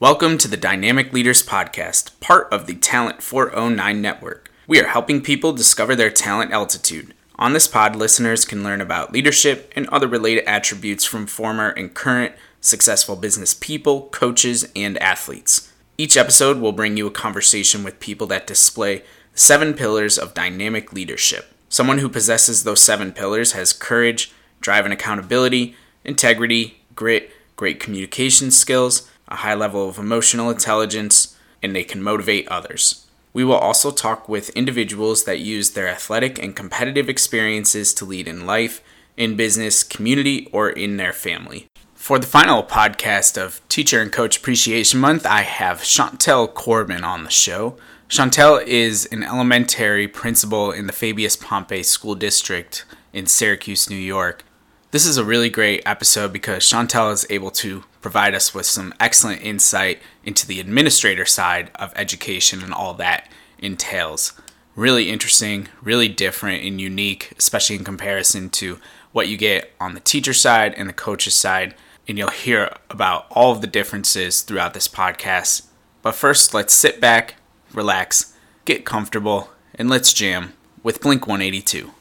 Welcome to the Dynamic Leaders Podcast, part of the Talent 409 network. We are helping people discover their talent altitude. On this pod, listeners can learn about leadership and other related attributes from former and current successful business people, coaches, and athletes. Each episode will bring you a conversation with people that display the seven pillars of dynamic leadership. Someone who possesses those seven pillars has courage, drive and accountability, integrity, grit, great communication skills, a high level of emotional intelligence, and they can motivate others. We will also talk with individuals that use their athletic and competitive experiences to lead in life, in business, community, or in their family. For the final podcast of Teacher and Coach Appreciation Month, I have Chantel Corbin on the show. Chantel is an elementary principal in the Fabius Pompey School District in Syracuse, New York. This is a really great episode because Chantel is able to provide us with some excellent insight into the administrator side of education and all that entails. Really interesting, really different and unique, especially in comparison to what you get on the teacher side and the coach's side. And you'll hear about all of the differences throughout this podcast. But first, let's sit back, relax, get comfortable, and let's jam with Blink 182.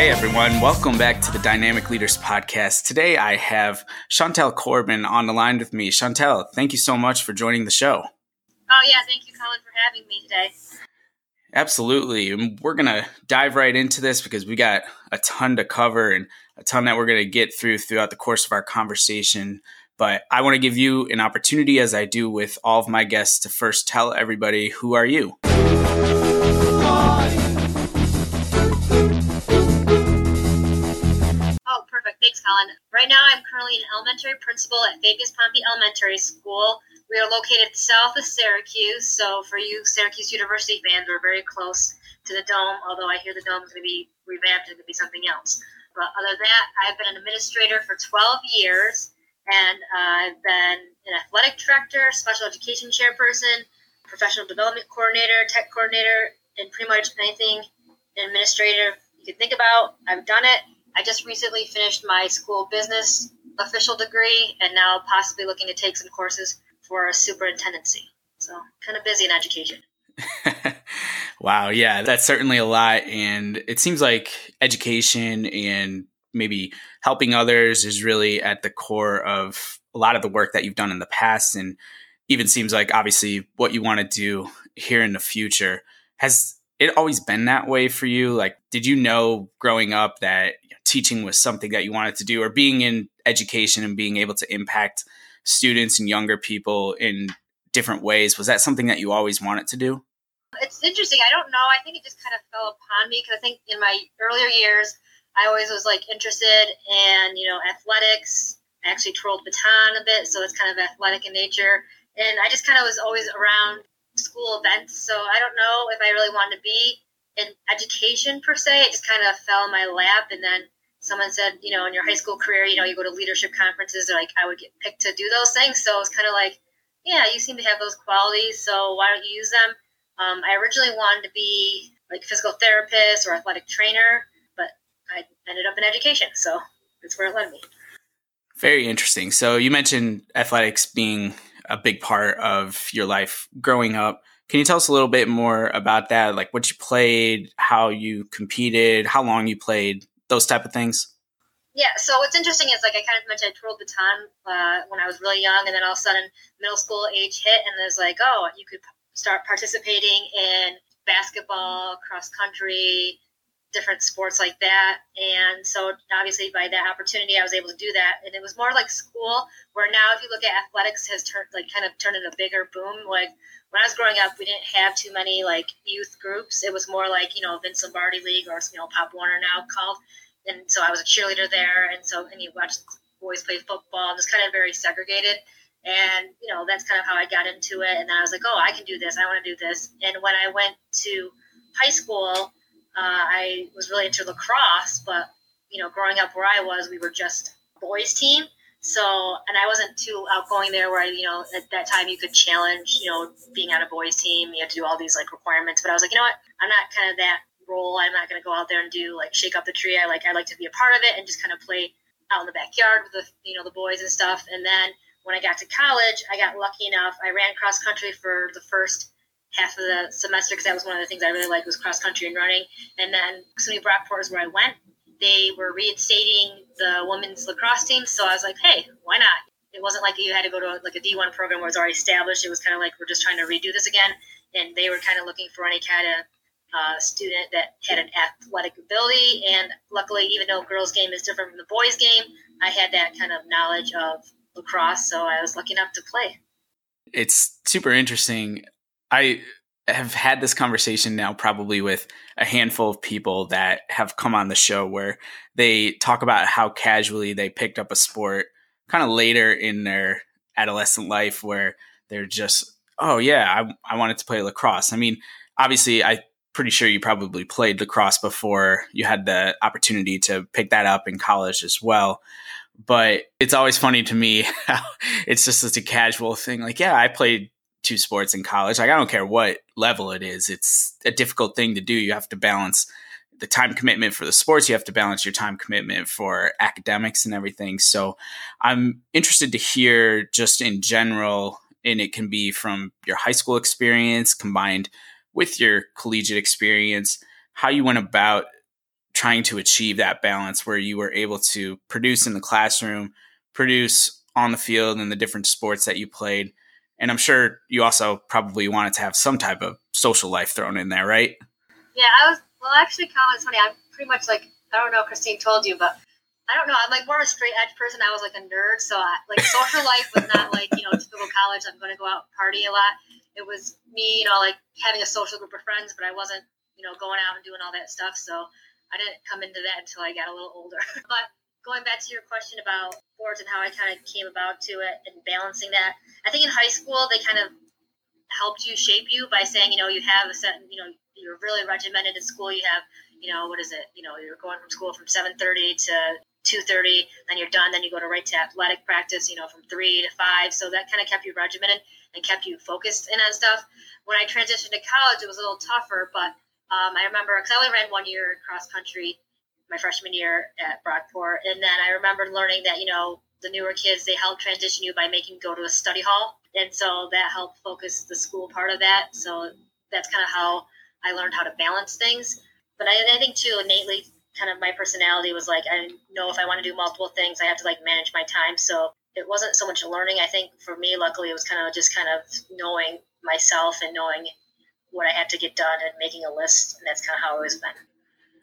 Okay, everyone, welcome back to the Dynamic Leaders Podcast. Today I have Chantel Corbin on the line with me. Chantel, thank you so much for joining the show. Oh, yeah, thank you, Colin, for having me today. Absolutely. And we're going to dive right into this because we got a ton to cover and a ton that we're going to get through throughout the course of our conversation. But I want to give you an opportunity, as I do with all of my guests, to first tell everybody who are you? Thanks, Helen. Right now, I'm currently an elementary principal at Fabius Pompey Elementary School. We are located south of Syracuse, so for you Syracuse University fans, we're very close to the dome, although I hear the dome is going to be revamped and going to be something else. But other than that, I've been an administrator for 12 years, and uh, I've been an athletic director, special education chairperson, professional development coordinator, tech coordinator, and pretty much anything administrative you can think about. I've done it I just recently finished my school business official degree and now possibly looking to take some courses for a superintendency. So, kind of busy in education. wow, yeah, that's certainly a lot. And it seems like education and maybe helping others is really at the core of a lot of the work that you've done in the past. And even seems like obviously what you want to do here in the future. Has it always been that way for you? Like, did you know growing up that teaching was something that you wanted to do or being in education and being able to impact students and younger people in different ways was that something that you always wanted to do? It's interesting. I don't know. I think it just kind of fell upon me because i think in my earlier years i always was like interested in you know athletics. I actually twirled baton a bit so it's kind of athletic in nature. And i just kind of was always around school events so i don't know if i really wanted to be in education per se. It just kind of fell in my lap and then someone said, you know, in your high school career, you know, you go to leadership conferences, like I would get picked to do those things. So it was kind of like, yeah, you seem to have those qualities, so why don't you use them? Um, I originally wanted to be like physical therapist or athletic trainer, but I ended up in education, so that's where it led me. Very interesting. So you mentioned athletics being a big part of your life growing up. Can you tell us a little bit more about that? Like what you played, how you competed, how long you played, those type of things? Yeah, so what's interesting is like I kind of mentioned I twirled baton uh, when I was really young, and then all of a sudden middle school age hit, and there's like, oh, you could start participating in basketball, cross country, different sports like that. And so obviously by that opportunity, I was able to do that. And it was more like school, where now if you look at athletics has turned like kind of turned into a bigger boom. Like when I was growing up, we didn't have too many like youth groups. It was more like you know Vince Lombardi League or you know Pop Warner now called and so I was a cheerleader there, and so and you watch boys play football, and it's kind of very segregated. And, you know, that's kind of how I got into it. And then I was like, oh, I can do this. I want to do this. And when I went to high school, uh, I was really into lacrosse, but, you know, growing up where I was, we were just boys' team. So, and I wasn't too outgoing there where, I, you know, at that time you could challenge, you know, being on a boys' team. You had to do all these like requirements. But I was like, you know what? I'm not kind of that role. I'm not going to go out there and do like shake up the tree. I like, I like to be a part of it and just kind of play out in the backyard with the, you know, the boys and stuff. And then when I got to college, I got lucky enough. I ran cross country for the first half of the semester because that was one of the things I really liked was cross country and running. And then SUNY Brockport is where I went. They were reinstating the women's lacrosse team, so I was like, hey, why not? It wasn't like you had to go to like a D1 program where it was already established. It was kind of like we're just trying to redo this again. And they were kind of looking for any kind of uh, student that had an athletic ability. And luckily, even though girls' game is different from the boys' game, I had that kind of knowledge of lacrosse, so I was lucky enough to play. It's super interesting. I have had this conversation now probably with a handful of people that have come on the show where they talk about how casually they picked up a sport kind of later in their adolescent life where they're just oh yeah I, I wanted to play lacrosse i mean obviously i pretty sure you probably played lacrosse before you had the opportunity to pick that up in college as well but it's always funny to me how it's just such a casual thing. Like, yeah, I played two sports in college. Like, I don't care what level it is. It's a difficult thing to do. You have to balance the time commitment for the sports. You have to balance your time commitment for academics and everything. So I'm interested to hear just in general, and it can be from your high school experience combined with your collegiate experience, how you went about trying to achieve that balance where you were able to produce in the classroom, produce on the field in the different sports that you played. And I'm sure you also probably wanted to have some type of social life thrown in there, right? Yeah, I was, well, actually, Colin, it's funny. I'm pretty much like, I don't know, Christine told you, but I don't know. I'm like more of a straight edge person. I was like a nerd. So, I, like, social life was not like, you know, typical college. I'm going to go out and party a lot. It was me, you know, like having a social group of friends, but I wasn't, you know, going out and doing all that stuff. So, I didn't come into that until I got a little older. but going back to your question about sports and how I kind of came about to it and balancing that, I think in high school they kind of helped you shape you by saying, you know, you have a set, you know, you're really regimented in school. You have, you know, what is it? You know, you're going from school from 7:30 to 2:30, then you're done. Then you go to right to athletic practice, you know, from three to five. So that kind of kept you regimented and kept you focused in on stuff. When I transitioned to college, it was a little tougher, but um, I remember because I only ran one year cross country my freshman year at Brockport, and then I remember learning that you know the newer kids they help transition you by making go to a study hall, and so that helped focus the school part of that. So that's kind of how I learned how to balance things. But I, I think too innately, kind of my personality was like I know if I want to do multiple things, I have to like manage my time. So it wasn't so much learning. I think for me, luckily, it was kind of just kind of knowing myself and knowing what I had to get done and making a list. And that's kind of how it always been.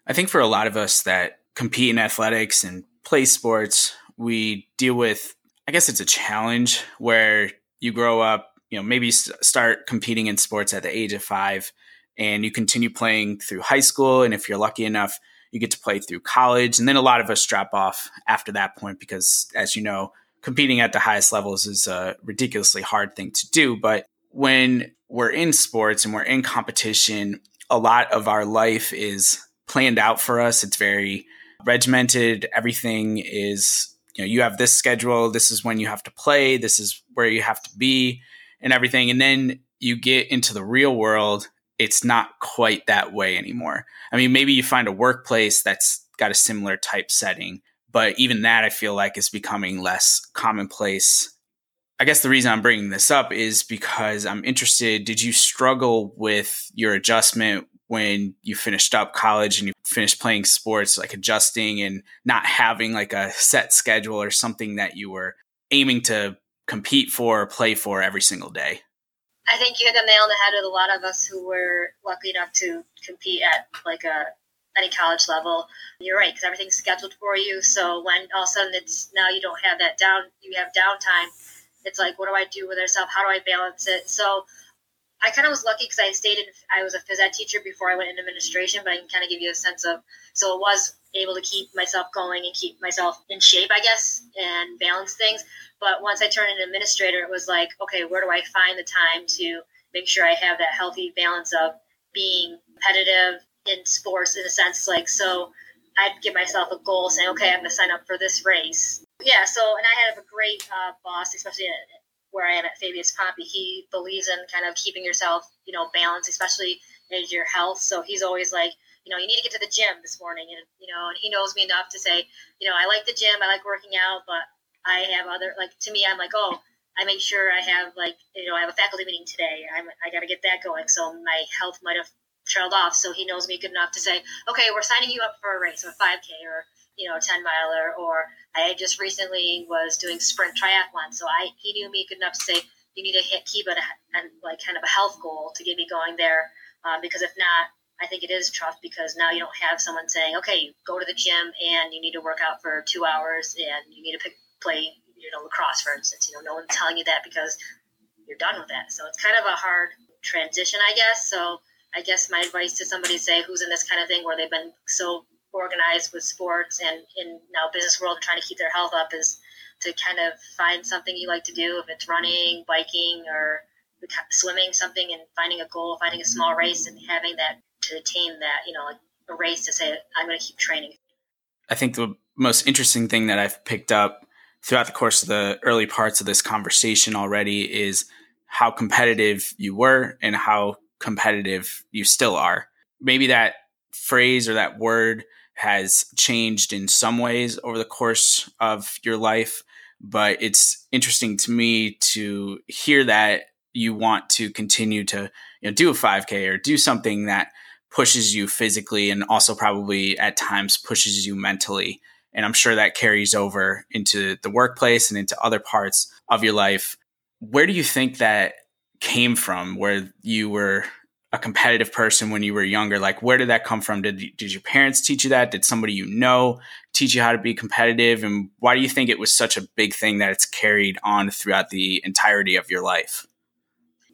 I think for a lot of us that compete in athletics and play sports, we deal with, I guess it's a challenge where you grow up, you know, maybe start competing in sports at the age of five and you continue playing through high school. And if you're lucky enough, you get to play through college. And then a lot of us drop off after that point because, as you know, competing at the highest levels is a ridiculously hard thing to do. But when we're in sports and we're in competition, a lot of our life is planned out for us. It's very regimented. Everything is, you know, you have this schedule. This is when you have to play. This is where you have to be and everything. And then you get into the real world. It's not quite that way anymore. I mean, maybe you find a workplace that's got a similar type setting, but even that I feel like is becoming less commonplace I guess the reason I'm bringing this up is because I'm interested. Did you struggle with your adjustment when you finished up college and you finished playing sports, like adjusting and not having like a set schedule or something that you were aiming to compete for or play for every single day? I think you hit the nail on the head with a lot of us who were lucky enough to compete at like a any college level. You're right because everything's scheduled for you. So when all of a sudden it's now you don't have that down, you have downtime it's like, what do I do with myself? How do I balance it? So I kind of was lucky because I stayed in, I was a phys ed teacher before I went into administration, but I can kind of give you a sense of, so it was able to keep myself going and keep myself in shape, I guess, and balance things. But once I turned into administrator, it was like, okay, where do I find the time to make sure I have that healthy balance of being competitive in sports in a sense, like so. I'd give myself a goal saying, okay, I'm going to sign up for this race. Yeah, so, and I had a great uh, boss, especially where I am at Fabius Pompey. He believes in kind of keeping yourself, you know, balanced, especially in your health. So he's always like, you know, you need to get to the gym this morning. And, you know, and he knows me enough to say, you know, I like the gym, I like working out, but I have other, like, to me, I'm like, oh, I make sure I have like you know I have a faculty meeting today. I'm, I got to get that going. So my health might have trailed off. So he knows me good enough to say, okay, we're signing you up for a race, a 5K or you know, a 10 miler. Or I just recently was doing sprint triathlon. So I he knew me good enough to say you need to hit keep it and like kind of a health goal to get me going there. Um, because if not, I think it is tough because now you don't have someone saying, okay, you go to the gym and you need to work out for two hours and you need to pick, play you know lacrosse for instance you know no one's telling you that because you're done with that so it's kind of a hard transition i guess so i guess my advice to somebody say who's in this kind of thing where they've been so organized with sports and in now business world trying to keep their health up is to kind of find something you like to do if it's running biking or swimming something and finding a goal finding a small race and having that to attain that you know like a race to say i'm going to keep training i think the most interesting thing that i've picked up throughout the course of the early parts of this conversation already is how competitive you were and how competitive you still are. Maybe that phrase or that word has changed in some ways over the course of your life, but it's interesting to me to hear that you want to continue to you know, do a 5K or do something that pushes you physically and also probably at times pushes you mentally and I'm sure that carries over into the workplace and into other parts of your life. Where do you think that came from where you were a competitive person when you were younger? Like, where did that come from? Did, did your parents teach you that? Did somebody you know teach you how to be competitive? And why do you think it was such a big thing that it's carried on throughout the entirety of your life?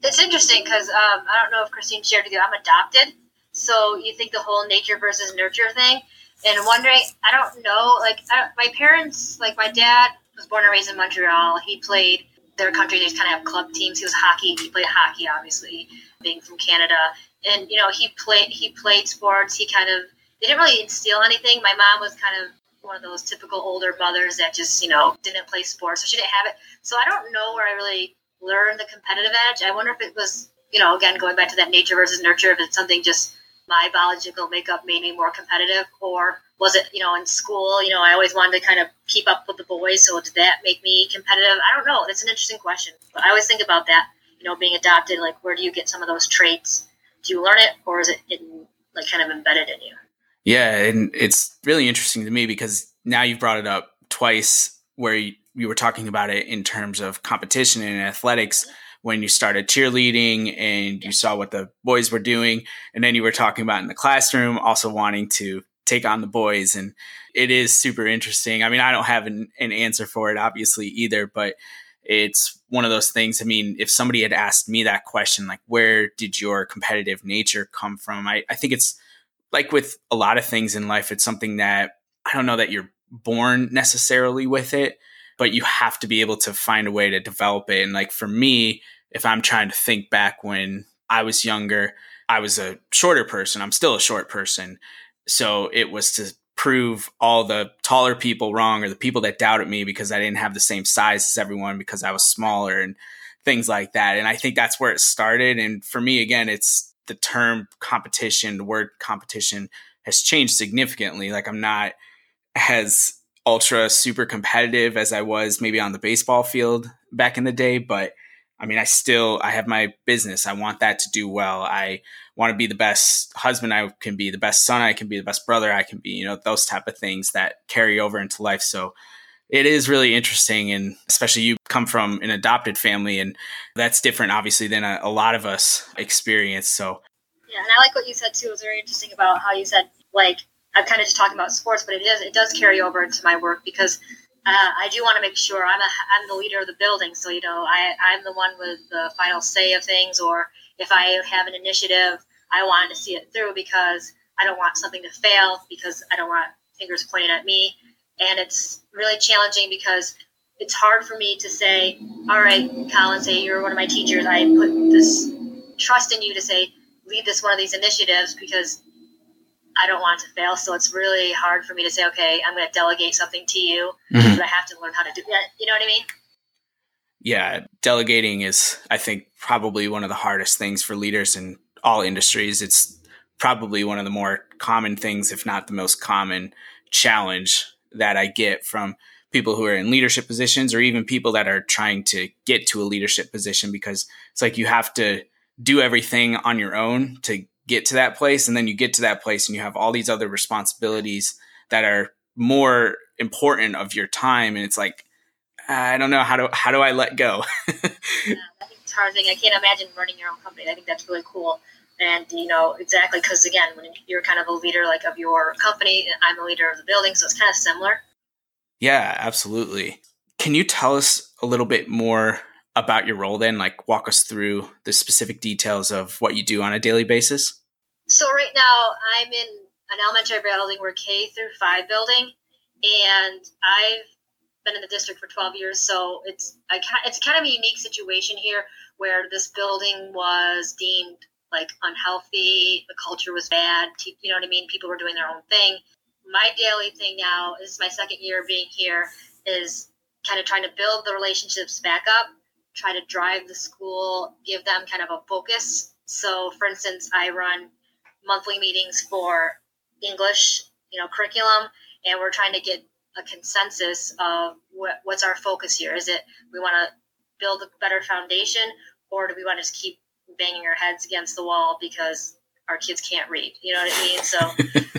It's interesting because um, I don't know if Christine shared with you, I'm adopted. So you think the whole nature versus nurture thing and wondering, I don't know, like I, my parents, like my dad was born and raised in Montreal. He played their country. They kind of have club teams. He was hockey. He played hockey, obviously, being from Canada. And you know, he played he played sports. He kind of they didn't really instill anything. My mom was kind of one of those typical older mothers that just you know didn't play sports, so she didn't have it. So I don't know where I really learned the competitive edge. I wonder if it was you know again going back to that nature versus nurture. If it's something just my biological makeup made me more competitive? Or was it you know in school you know i always wanted to kind of keep up with the boys so did that make me competitive? I don't know. That's an interesting question. But i always think about that you know being adopted like where do you get some of those traits? Do you learn it or is it in, like kind of embedded in you? Yeah and it's really interesting to me because now you've brought it up twice where you, you were talking about it in terms of competition and athletics when you started cheerleading and you saw what the boys were doing. And then you were talking about in the classroom, also wanting to take on the boys. And it is super interesting. I mean, I don't have an, an answer for it, obviously, either, but it's one of those things. I mean, if somebody had asked me that question, like, where did your competitive nature come from? I, I think it's like with a lot of things in life, it's something that I don't know that you're born necessarily with it, but you have to be able to find a way to develop it. And like for me, if I'm trying to think back when I was younger, I was a shorter person. I'm still a short person. So it was to prove all the taller people wrong or the people that doubted me because I didn't have the same size as everyone because I was smaller and things like that. And I think that's where it started. And for me, again, it's the term competition, the word competition has changed significantly. Like I'm not as ultra super competitive as I was maybe on the baseball field back in the day, but I mean, I still I have my business. I want that to do well. I want to be the best husband I can be, the best son I can be, the best brother I can be. You know, those type of things that carry over into life. So it is really interesting, and especially you come from an adopted family, and that's different, obviously, than a, a lot of us experience. So yeah, and I like what you said too. It was very interesting about how you said like I'm kind of just talking about sports, but it does it does carry over into my work because uh, I do want to make sure I'm a I'm the leader of the building, so you know I I'm the one with the final say of things. Or if I have an initiative, I want to see it through because I don't want something to fail because I don't want fingers pointed at me. And it's really challenging because it's hard for me to say, all right, Colin, say you're one of my teachers. I put this trust in you to say, lead this one of these initiatives because I don't want to fail. So it's really hard for me to say, okay, I'm going to delegate something to you, mm-hmm. but I have to learn how to do that. You know what I mean? Yeah, delegating is, I think, probably one of the hardest things for leaders in all industries. It's probably one of the more common things, if not the most common challenge that I get from people who are in leadership positions or even people that are trying to get to a leadership position because it's like you have to do everything on your own to get to that place and then you get to that place and you have all these other responsibilities that are more important of your time and it's like I don't know how do how do I let go? yeah, I think it's hard thing. I can't imagine running your own company. I think that's really cool. And you know exactly because again, when you're kind of a leader like of your company, I'm a leader of the building, so it's kind of similar. Yeah, absolutely. Can you tell us a little bit more about your role then? Like, walk us through the specific details of what you do on a daily basis. So right now, I'm in an elementary building. We're K through five building, and I've been in the district for 12 years, so it's I, it's kind of a unique situation here where this building was deemed like unhealthy, the culture was bad, you know what I mean? People were doing their own thing. My daily thing now is my second year being here is kind of trying to build the relationships back up, try to drive the school, give them kind of a focus. So, for instance, I run monthly meetings for English, you know, curriculum, and we're trying to get a consensus of what, what's our focus here. Is it we want to build a better foundation, or do we want to just keep banging our heads against the wall because our kids can't read? You know what I mean? So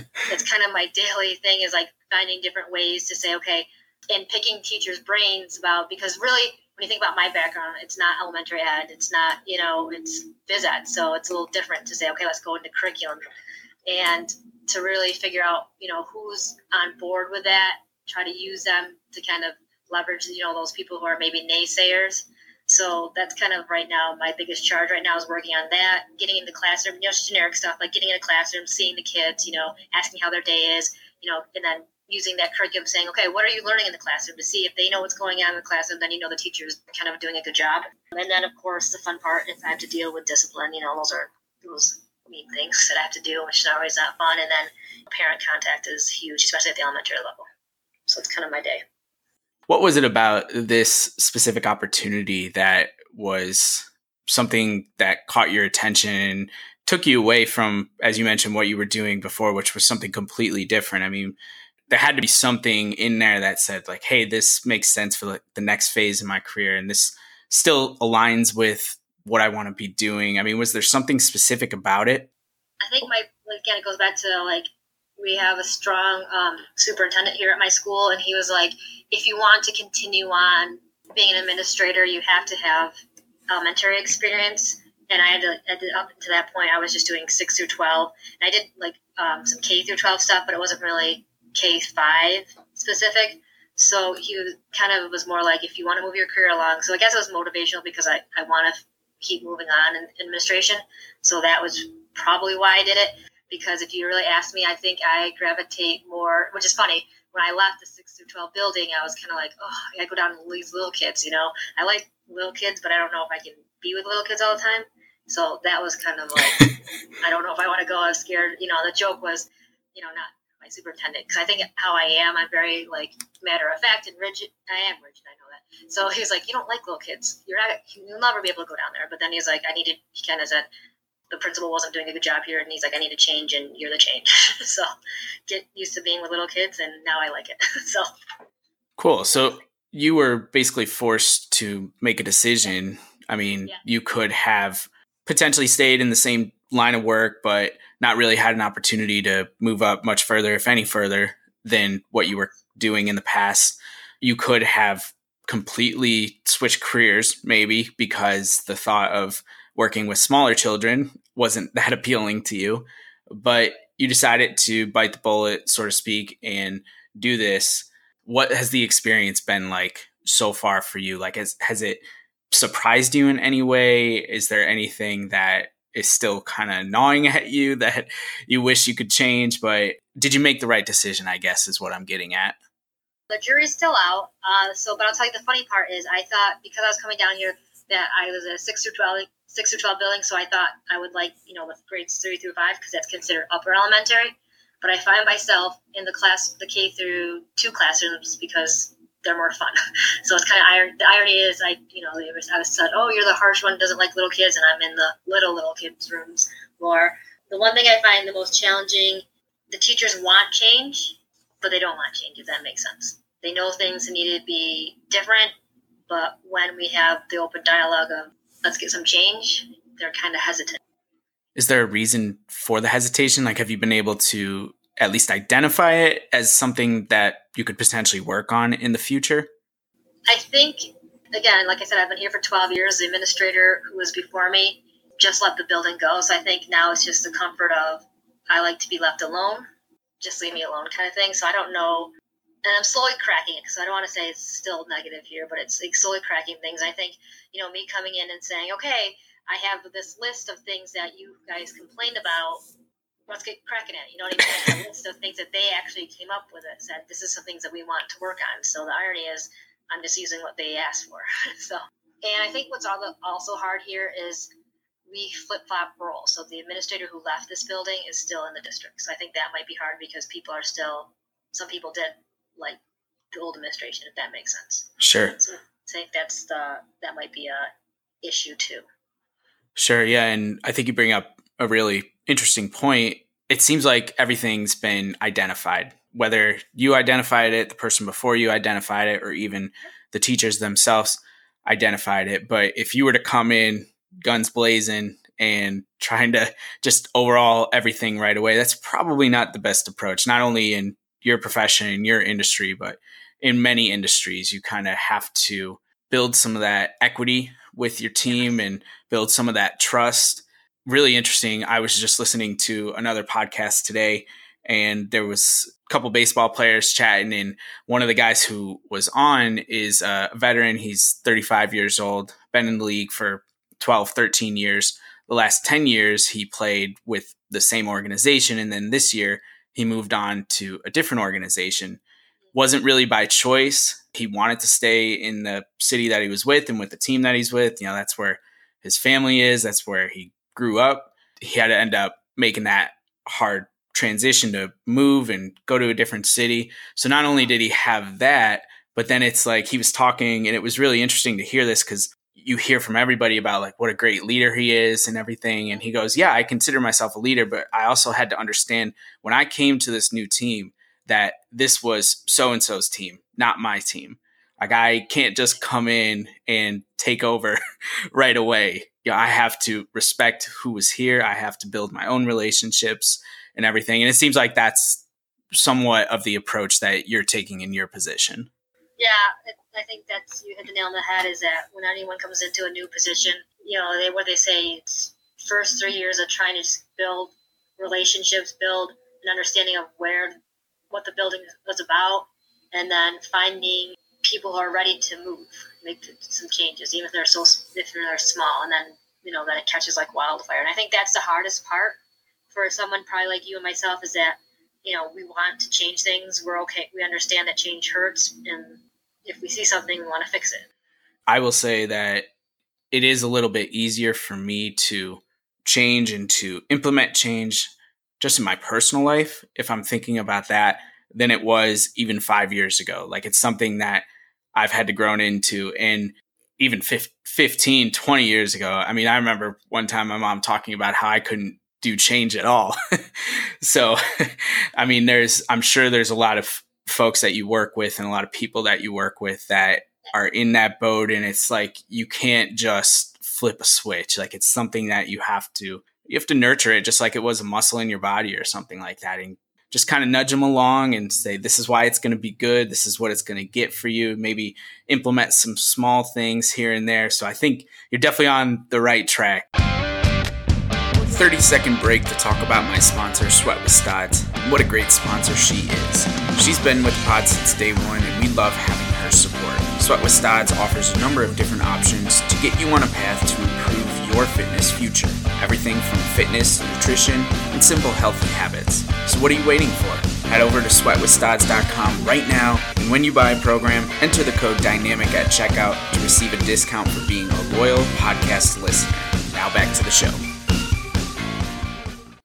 it's kind of my daily thing is like finding different ways to say, okay, and picking teachers' brains about because really when you think about my background, it's not elementary ed, it's not, you know, it's phys ed. So it's a little different to say, okay, let's go into curriculum. And to really figure out, you know, who's on board with that try to use them to kind of leverage, you know, those people who are maybe naysayers. So that's kind of right now my biggest charge right now is working on that, getting in the classroom, you know, generic stuff like getting in a classroom, seeing the kids, you know, asking how their day is, you know, and then using that curriculum saying, okay, what are you learning in the classroom to see if they know what's going on in the classroom, then you know the teacher is kind of doing a good job. And then of course the fun part, if I have to deal with discipline, you know, those are those mean things that I have to do, which is always not fun. And then parent contact is huge, especially at the elementary level. So it's kind of my day. What was it about this specific opportunity that was something that caught your attention and took you away from, as you mentioned, what you were doing before, which was something completely different? I mean, there had to be something in there that said, like, hey, this makes sense for like the next phase in my career, and this still aligns with what I want to be doing. I mean, was there something specific about it? I think my again it goes back to like we have a strong um, superintendent here at my school, and he was like, if you want to continue on being an administrator, you have to have elementary experience. And I had to, did, up to that point, I was just doing six through 12. And I did like um, some K through 12 stuff, but it wasn't really K 5 specific. So he was, kind of was more like, if you want to move your career along. So I guess it was motivational because I, I want to keep moving on in administration. So that was probably why I did it because if you really ask me, I think I gravitate more, which is funny. When I left the six through twelve building, I was kind of like, oh, I go down to these little kids. You know, I like little kids, but I don't know if I can be with little kids all the time. So that was kind of like, I don't know if I want to go. I was scared. You know, the joke was, you know, not my superintendent because I think how I am, I'm very like matter of fact and rigid. I am rigid. I know that. So he's like, you don't like little kids. You're not. You'll never be able to go down there. But then he's like, I needed. He kind of said, the principal wasn't doing a good job here and he's like i need to change and you're the change so get used to being with little kids and now i like it so cool so you were basically forced to make a decision i mean yeah. you could have potentially stayed in the same line of work but not really had an opportunity to move up much further if any further than what you were doing in the past you could have completely switched careers maybe because the thought of working with smaller children wasn't that appealing to you, but you decided to bite the bullet, so to speak, and do this. What has the experience been like so far for you? Like, has, has it surprised you in any way? Is there anything that is still kind of gnawing at you that you wish you could change, but did you make the right decision? I guess is what I'm getting at. The jury's still out. Uh, so, but I'll tell you the funny part is I thought because I was coming down here that I was a six through twelve six through twelve building, so I thought I would like you know with grades three through five because that's considered upper elementary. But I find myself in the class the K through two classrooms because they're more fun. so it's kind of the irony is I you know it was, I was said oh you're the harsh one doesn't like little kids and I'm in the little little kids rooms more. The one thing I find the most challenging, the teachers want change, but they don't want change. If that makes sense, they know things need to be different, but when we have the open dialogue of let's get some change, they're kind of hesitant. Is there a reason for the hesitation? Like, have you been able to at least identify it as something that you could potentially work on in the future? I think, again, like I said, I've been here for 12 years. The administrator who was before me just let the building go. So I think now it's just the comfort of I like to be left alone, just leave me alone kind of thing. So I don't know. And I'm slowly cracking it because I don't want to say it's still negative here, but it's like slowly cracking things. I think, you know, me coming in and saying, okay, I have this list of things that you guys complained about let's get cracking at it. You know what I mean? list of things that they actually came up with it said this is some things that we want to work on. So the irony is I'm just using what they asked for. so and I think what's also hard here is we flip flop roles. So the administrator who left this building is still in the district. So I think that might be hard because people are still some people did like the old administration, if that makes sense. Sure. So I think that's the that might be a issue too. Sure, yeah, and I think you bring up a really interesting point. It seems like everything's been identified, whether you identified it, the person before you identified it, or even the teachers themselves identified it. But if you were to come in guns blazing and trying to just overall everything right away, that's probably not the best approach, not only in your profession, in your industry, but in many industries. You kind of have to build some of that equity with your team and build some of that trust really interesting. I was just listening to another podcast today, and there was a couple baseball players chatting, and one of the guys who was on is a veteran. He's 35 years old, been in the league for 12, 13 years. The last 10 years, he played with the same organization, and then this year, he moved on to a different organization. Wasn't really by choice. He wanted to stay in the city that he was with and with the team that he's with. You know, that's where his family is. That's where he grew up, he had to end up making that hard transition to move and go to a different city. So not only did he have that, but then it's like he was talking, and it was really interesting to hear this because you hear from everybody about like what a great leader he is and everything. And he goes, Yeah, I consider myself a leader, but I also had to understand when I came to this new team that this was so and so's team, not my team. Like I can't just come in and take over right away. You know, I have to respect who was here. I have to build my own relationships and everything. And it seems like that's somewhat of the approach that you're taking in your position. Yeah, I think that's you hit the nail on the head. Is that when anyone comes into a new position, you know, they what they say it's first three years of trying to build relationships, build an understanding of where what the building was about, and then finding people are ready to move, make some changes, even if they're so if they're small, and then you know then it catches like wildfire. And I think that's the hardest part for someone probably like you and myself is that you know we want to change things. We're okay. We understand that change hurts, and if we see something, we want to fix it. I will say that it is a little bit easier for me to change and to implement change just in my personal life if I'm thinking about that than it was even five years ago. Like it's something that I've had to grow into. And even 15, 20 years ago, I mean, I remember one time my mom talking about how I couldn't do change at all. so, I mean, there's, I'm sure there's a lot of folks that you work with and a lot of people that you work with that are in that boat. And it's like, you can't just flip a switch. Like it's something that you have to, you have to nurture it just like it was a muscle in your body or something like that and just kind of nudge them along and say, this is why it's going to be good. This is what it's going to get for you. Maybe implement some small things here and there. So I think you're definitely on the right track. 30 second break to talk about my sponsor, Sweat with Stods. What a great sponsor she is. She's been with pod since day one, and we love having her support. Sweat with Stods offers a number of different options to get you on a path to improve your fitness future. Everything from fitness, nutrition, and simple healthy habits. So what are you waiting for? Head over to sweatwithstods.com right now, and when you buy a program, enter the code DYNAMIC at checkout to receive a discount for being a loyal podcast listener. Now back to the show.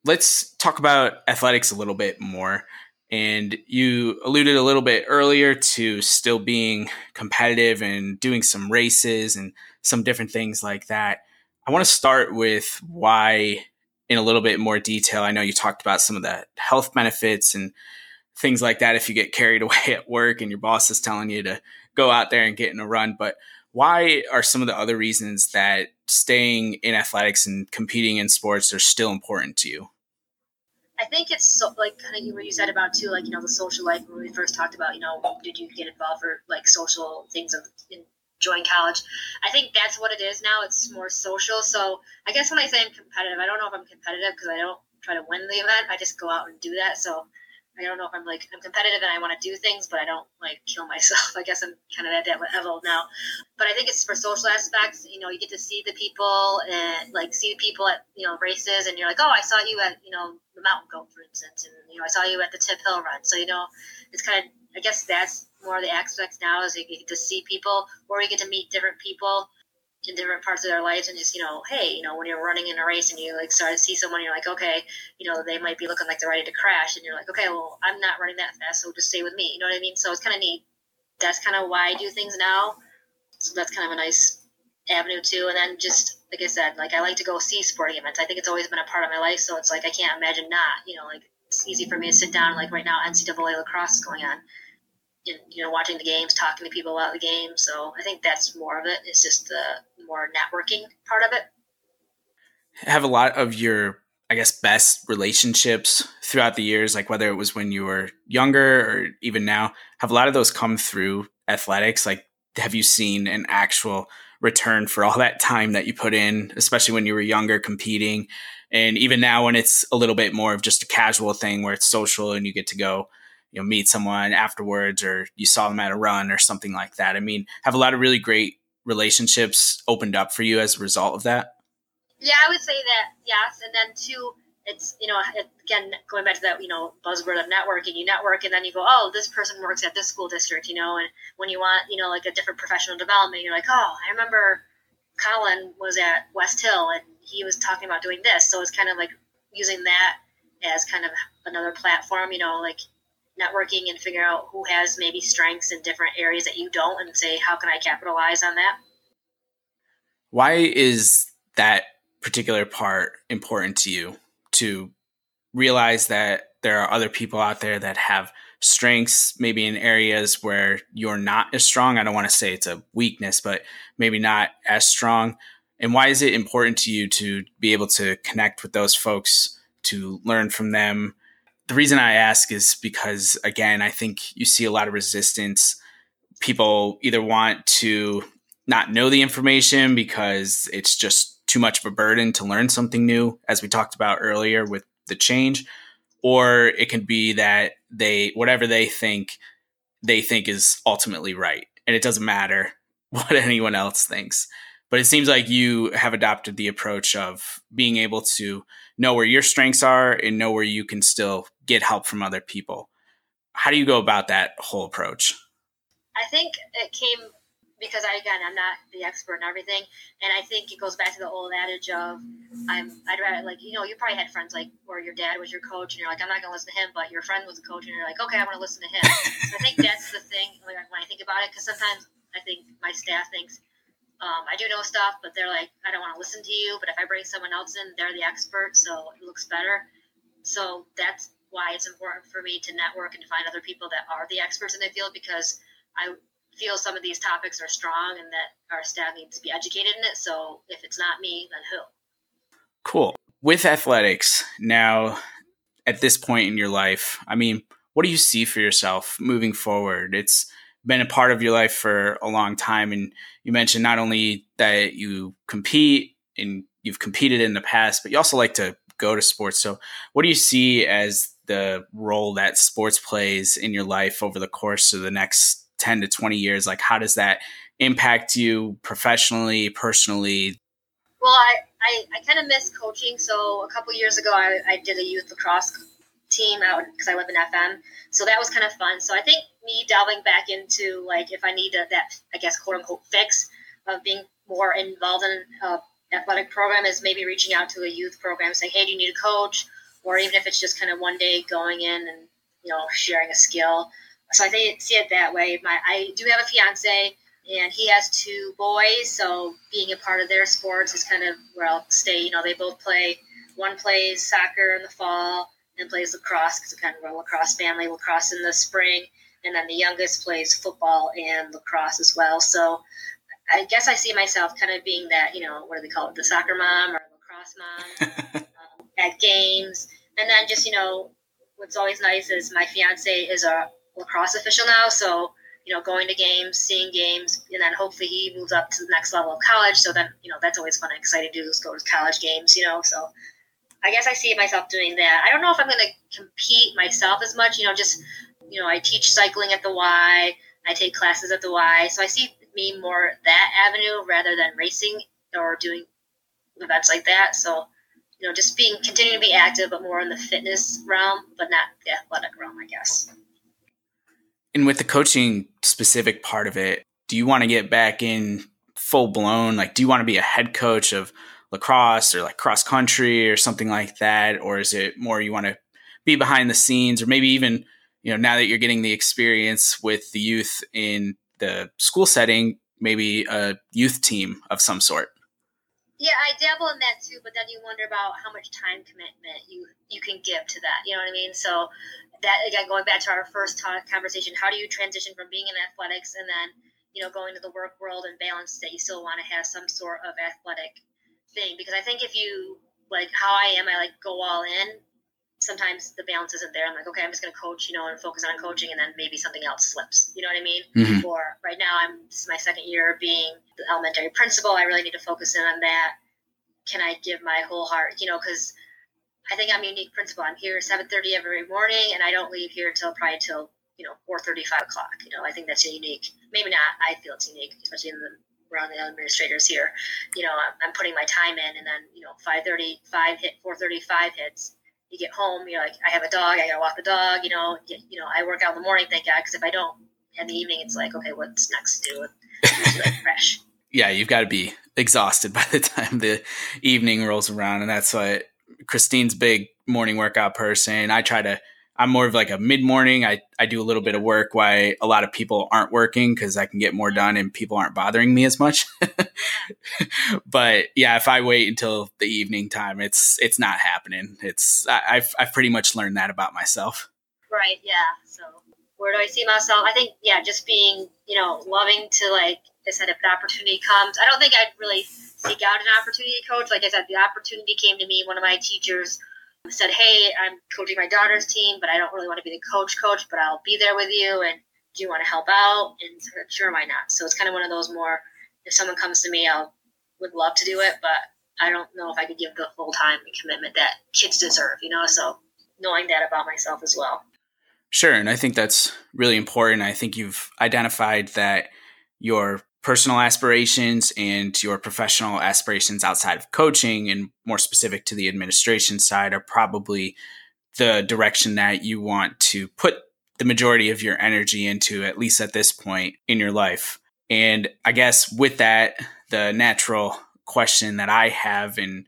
Let's talk about athletics a little bit more. And you alluded a little bit earlier to still being competitive and doing some races and some different things like that. I want to start with why, in a little bit more detail. I know you talked about some of the health benefits and things like that if you get carried away at work and your boss is telling you to go out there and get in a run. But why are some of the other reasons that staying in athletics and competing in sports are still important to you? I think it's so, like kind of what you said about too, like you know the social life when we first talked about, you know, did you get involved for like social things of enjoying college? I think that's what it is now. It's more social. So I guess when I say I'm competitive, I don't know if I'm competitive because I don't try to win the event. I just go out and do that. So I don't know if I'm like I'm competitive and I want to do things, but I don't like kill myself. I guess I'm kind of at that level now. But I think it's for social aspects. You know, you get to see the people and like see people at you know races, and you're like, oh, I saw you at you know the mountain goat, for instance, and you know I saw you at the Tipp Hill run. So you know, it's kind of I guess that's more of the aspects now is you get to see people, or you get to meet different people in different parts of their lives and just you know hey you know when you're running in a race and you like start to see someone you're like okay you know they might be looking like they're ready to crash and you're like okay well i'm not running that fast so just stay with me. You know what i mean? So it's kind of neat. That's kind of why i do things now. So that's kind of a nice avenue too. And then just like i said like i like to go see sporting events. I think it's always been a part of my life so it's like i can't imagine not you know like it's easy for me to sit down like right now ncaa lacrosse is going on you know, watching the games, talking to people about the game. So I think that's more of it. It's just the more networking part of it. Have a lot of your, I guess, best relationships throughout the years, like whether it was when you were younger or even now, have a lot of those come through athletics? Like, have you seen an actual return for all that time that you put in, especially when you were younger competing? And even now, when it's a little bit more of just a casual thing where it's social and you get to go you know meet someone afterwards or you saw them at a run or something like that. I mean have a lot of really great relationships opened up for you as a result of that? Yeah i would say that yes. And then two it's you know again going back to that you know buzzword of networking you network and then you go oh this person works at this school district you know and when you want you know like a different professional development you're like oh i remember colin was at west hill and he was talking about doing this. So it's kind of like using that as kind of another platform you know like networking and figure out who has maybe strengths in different areas that you don't and say how can i capitalize on that? Why is that particular part important to you to realize that there are other people out there that have strengths maybe in areas where you're not as strong? I don't want to say it's a weakness but maybe not as strong. And why is it important to you to be able to connect with those folks to learn from them the reason I ask is because, again, I think you see a lot of resistance. People either want to not know the information because it's just too much of a burden to learn something new, as we talked about earlier with the change, or it can be that they, whatever they think, they think is ultimately right. And it doesn't matter what anyone else thinks. But it seems like you have adopted the approach of being able to know where your strengths are and know where you can still get help from other people. How do you go about that whole approach? I think it came because I again I'm not the expert in everything, and I think it goes back to the old adage of I'm I'd rather like you know you probably had friends like where your dad was your coach and you're like I'm not gonna listen to him, but your friend was a coach and you're like okay I'm gonna listen to him. so I think that's the thing when I think about it because sometimes I think my staff thinks um, I do know stuff, but they're like, I don't want to listen to you. But if I bring someone else in, they're the expert, so it looks better. So that's why it's important for me to network and to find other people that are the experts in the field because I feel some of these topics are strong and that our staff needs to be educated in it. So if it's not me, then who? Cool. With athletics, now at this point in your life, I mean, what do you see for yourself moving forward? It's been a part of your life for a long time. And you mentioned not only that you compete and you've competed in the past, but you also like to go to sports. So, what do you see as the role that sports plays in your life over the course of the next 10 to 20 years? Like, how does that impact you professionally, personally? Well, I, I, I kind of miss coaching. So a couple years ago, I, I did a youth lacrosse team out because I live in FM. So that was kind of fun. So I think me delving back into like if I need a, that I guess quote unquote fix of being more involved in a athletic program is maybe reaching out to a youth program saying, hey, do you need a coach? Or even if it's just kind of one day going in and you know sharing a skill. So I think see it that way. My I do have a fiance and he has two boys, so being a part of their sports is kind of where I'll stay. You know, they both play. One plays soccer in the fall and plays lacrosse because kind of a lacrosse family. Lacrosse in the spring, and then the youngest plays football and lacrosse as well. So I guess I see myself kind of being that. You know, what do they call it? The soccer mom or lacrosse mom um, at games, and then just you know, what's always nice is my fiance is a lacrosse official now, so you know, going to games, seeing games, and then hopefully he moves up to the next level of college. So then, you know, that's always fun and exciting to do is go to college games, you know. So I guess I see myself doing that. I don't know if I'm going to compete myself as much, you know, just, you know, I teach cycling at the Y, I take classes at the Y. So I see me more that avenue rather than racing or doing events like that. So, you know, just being, continuing to be active, but more in the fitness realm, but not the athletic realm, I guess. And with the coaching specific part of it, do you want to get back in full blown? Like, do you want to be a head coach of lacrosse or like cross country or something like that? Or is it more you want to be behind the scenes or maybe even, you know, now that you're getting the experience with the youth in the school setting, maybe a youth team of some sort? Yeah, I dabble in that too, but then you wonder about how much time commitment you you can give to that. You know what I mean? So that again, going back to our first talk conversation, how do you transition from being in athletics and then you know going to the work world and balance that you still want to have some sort of athletic thing? Because I think if you like how I am, I like go all in. Sometimes the balance isn't there. I'm like, okay, I'm just going to coach, you know, and focus on coaching, and then maybe something else slips. You know what I mean? Mm-hmm. Or right now, I'm this is my second year being the elementary principal. I really need to focus in on that. Can I give my whole heart? You know, because I think I'm a unique principal. I'm here 7:30 every morning, and I don't leave here until probably till you know 4:30, 5 o'clock. You know, I think that's unique. Maybe not. I feel it's unique, especially in the around the administrators here. You know, I'm, I'm putting my time in, and then you know 5:30, 5 hit, 4:35 hits. You get home, you're like, I have a dog. I gotta walk the dog. You know, get, you know, I work out in the morning, thank God, because if I don't in the evening, it's like, okay, what's next to do? It's like fresh. yeah, you've got to be exhausted by the time the evening rolls around, and that's why Christine's big morning workout person. I try to. I'm more of like a mid morning. I, I do a little bit of work while a lot of people aren't working because I can get more done and people aren't bothering me as much. but yeah, if I wait until the evening time, it's it's not happening. It's I, I've I've pretty much learned that about myself. Right. Yeah. So where do I see myself? I think yeah, just being you know loving to like I said, if an opportunity comes, I don't think I'd really seek out an opportunity coach. Like I said, the opportunity came to me. One of my teachers said, "Hey, I'm coaching my daughter's team, but I don't really want to be the coach coach, but I'll be there with you. And do you want to help out?" And sure, why not? So it's kind of one of those more. If someone comes to me, I'll would love to do it, but I don't know if I could give the full time commitment that kids deserve. You know, so knowing that about myself as well. Sure, and I think that's really important. I think you've identified that your personal aspirations and your professional aspirations outside of coaching and more specific to the administration side are probably the direction that you want to put the majority of your energy into, at least at this point in your life. And I guess with that, the natural question that I have, and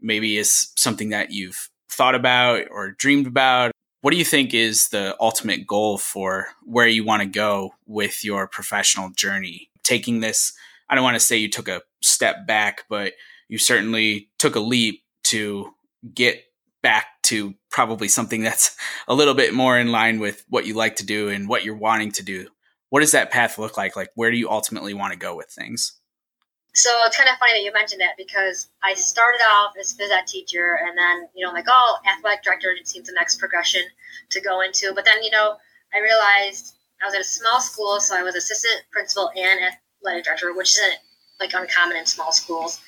maybe is something that you've thought about or dreamed about. What do you think is the ultimate goal for where you want to go with your professional journey taking this. I don't want to say you took a step back, but you certainly took a leap to get back to probably something that's a little bit more in line with what you like to do and what you're wanting to do. What does that path look like? Like, where do you ultimately want to go with things? So it's kind of funny that you mentioned that because I started off as phys ed teacher, and then you know, like, oh, athletic director it seems the next progression to go into. But then you know, I realized I was at a small school, so I was assistant principal and athletic director, which isn't like uncommon in small schools.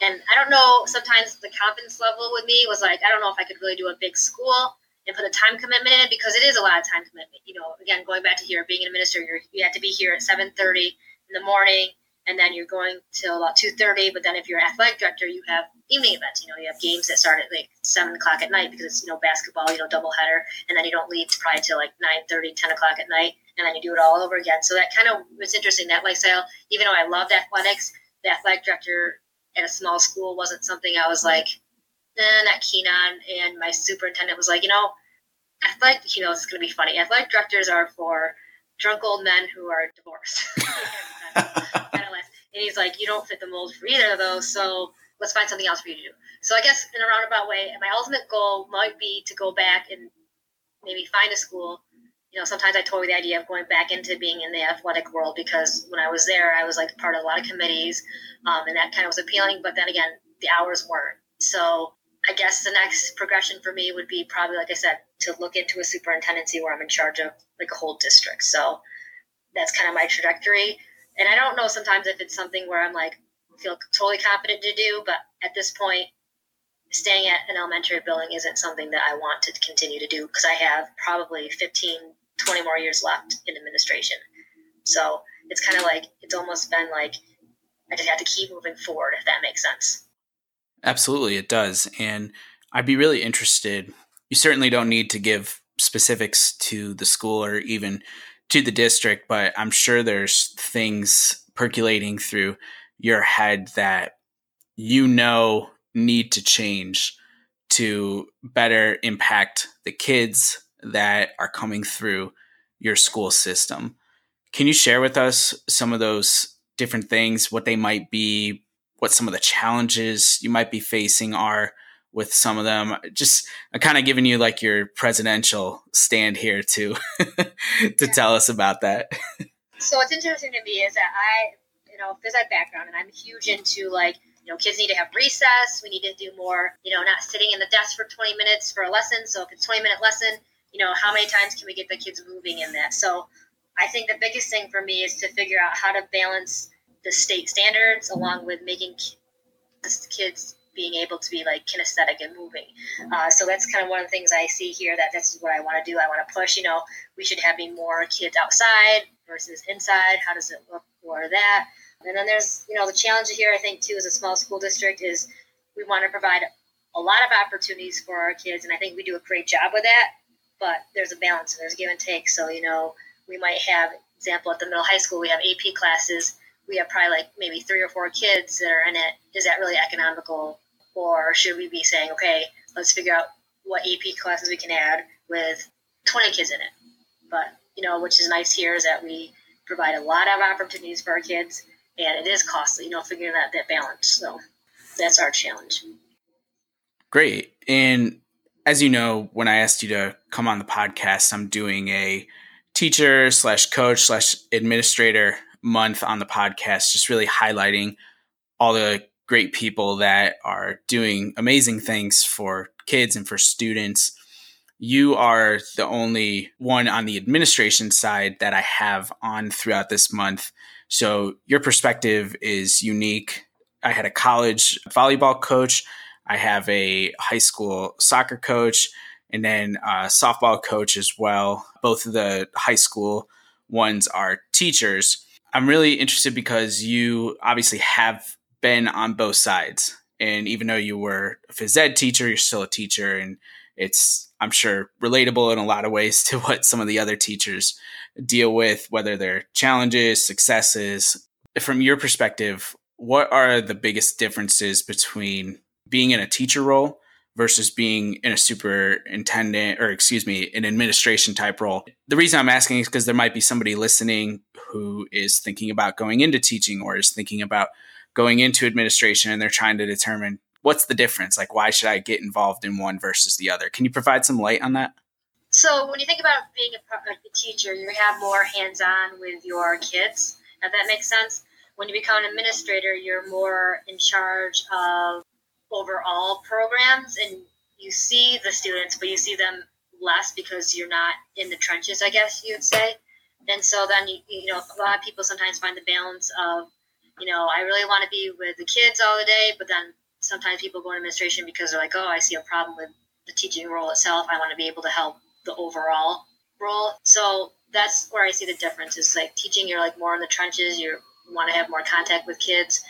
And I don't know, sometimes the confidence level with me was like, I don't know if I could really do a big school and put a time commitment in because it is a lot of time commitment. You know, again, going back to here, being an administrator, you have to be here at 7.30 in the morning and then you're going till about 2.30 but then if you're an athletic director you have evening events you know you have games that start at like 7 o'clock at night because it's you know basketball you know double header and then you don't leave probably till like 9.30 10 o'clock at night and then you do it all over again so that kind of was interesting that lifestyle even though i loved athletics the athletic director at a small school wasn't something i was like eh, not keen on and my superintendent was like you know athletic you know it's going to be funny athletic directors are for drunk old men who are divorced And he's like, you don't fit the mold for either of those, so let's find something else for you to do. So I guess in a roundabout way, my ultimate goal might be to go back and maybe find a school. You know, sometimes I toy with the idea of going back into being in the athletic world because when I was there, I was like part of a lot of committees, um, and that kind of was appealing. But then again, the hours weren't. So I guess the next progression for me would be probably, like I said, to look into a superintendency where I'm in charge of like a whole district. So that's kind of my trajectory and I don't know sometimes if it's something where I'm like feel totally confident to do, but at this point, staying at an elementary building isn't something that I want to continue to do because I have probably 15, 20 more years left in administration. So it's kind of like it's almost been like I just have to keep moving forward, if that makes sense. Absolutely, it does. And I'd be really interested. You certainly don't need to give specifics to the school or even to the district, but I'm sure there's things percolating through your head that you know need to change to better impact the kids that are coming through your school system. Can you share with us some of those different things, what they might be, what some of the challenges you might be facing are with some of them. Just I'm kind of giving you like your presidential stand here to to yeah. tell us about that. So what's interesting to me is that I, you know, there's that background, and I'm huge into like you know, kids need to have recess. We need to do more, you know, not sitting in the desk for 20 minutes for a lesson. So if it's 20 minute lesson, you know, how many times can we get the kids moving in that? So I think the biggest thing for me is to figure out how to balance the state standards along with making the kids being able to be like kinesthetic and moving. Uh, so that's kind of one of the things I see here that this is what I want to do. I want to push, you know, we should have more kids outside versus inside. How does it look for that? And then there's, you know, the challenge here, I think, too, as a small school district is we want to provide a lot of opportunities for our kids. And I think we do a great job with that. But there's a balance and there's give and take. So, you know, we might have, example, at the middle high school, we have AP classes we have probably like maybe three or four kids that are in it. Is that really economical? Or should we be saying, okay, let's figure out what AP classes we can add with 20 kids in it? But, you know, which is nice here is that we provide a lot of opportunities for our kids and it is costly, you know, figuring out that balance. So that's our challenge. Great. And as you know, when I asked you to come on the podcast, I'm doing a teacher slash coach slash administrator month on the podcast, just really highlighting all the great people that are doing amazing things for kids and for students. You are the only one on the administration side that I have on throughout this month. So your perspective is unique. I had a college volleyball coach, I have a high school soccer coach, and then a softball coach as well. Both of the high school ones are teachers. I'm really interested because you obviously have been on both sides. And even though you were a phys ed teacher, you're still a teacher. And it's, I'm sure, relatable in a lot of ways to what some of the other teachers deal with, whether they're challenges, successes. From your perspective, what are the biggest differences between being in a teacher role versus being in a superintendent or excuse me an administration type role. The reason i'm asking is because there might be somebody listening who is thinking about going into teaching or is thinking about going into administration and they're trying to determine what's the difference? Like why should i get involved in one versus the other? Can you provide some light on that? So when you think about being a, a teacher you have more hands-on with your kids if that makes sense. When you become an administrator you're more in charge of overall programs and you see the students, but you see them less because you're not in the trenches, I guess you'd say. And so then, you, you know, a lot of people sometimes find the balance of, you know, I really want to be with the kids all the day, but then sometimes people go in administration because they're like, oh, I see a problem with the teaching role itself. I want to be able to help the overall role. So that's where I see the difference is like teaching, you're like more in the trenches, you're want to have more contact with kids.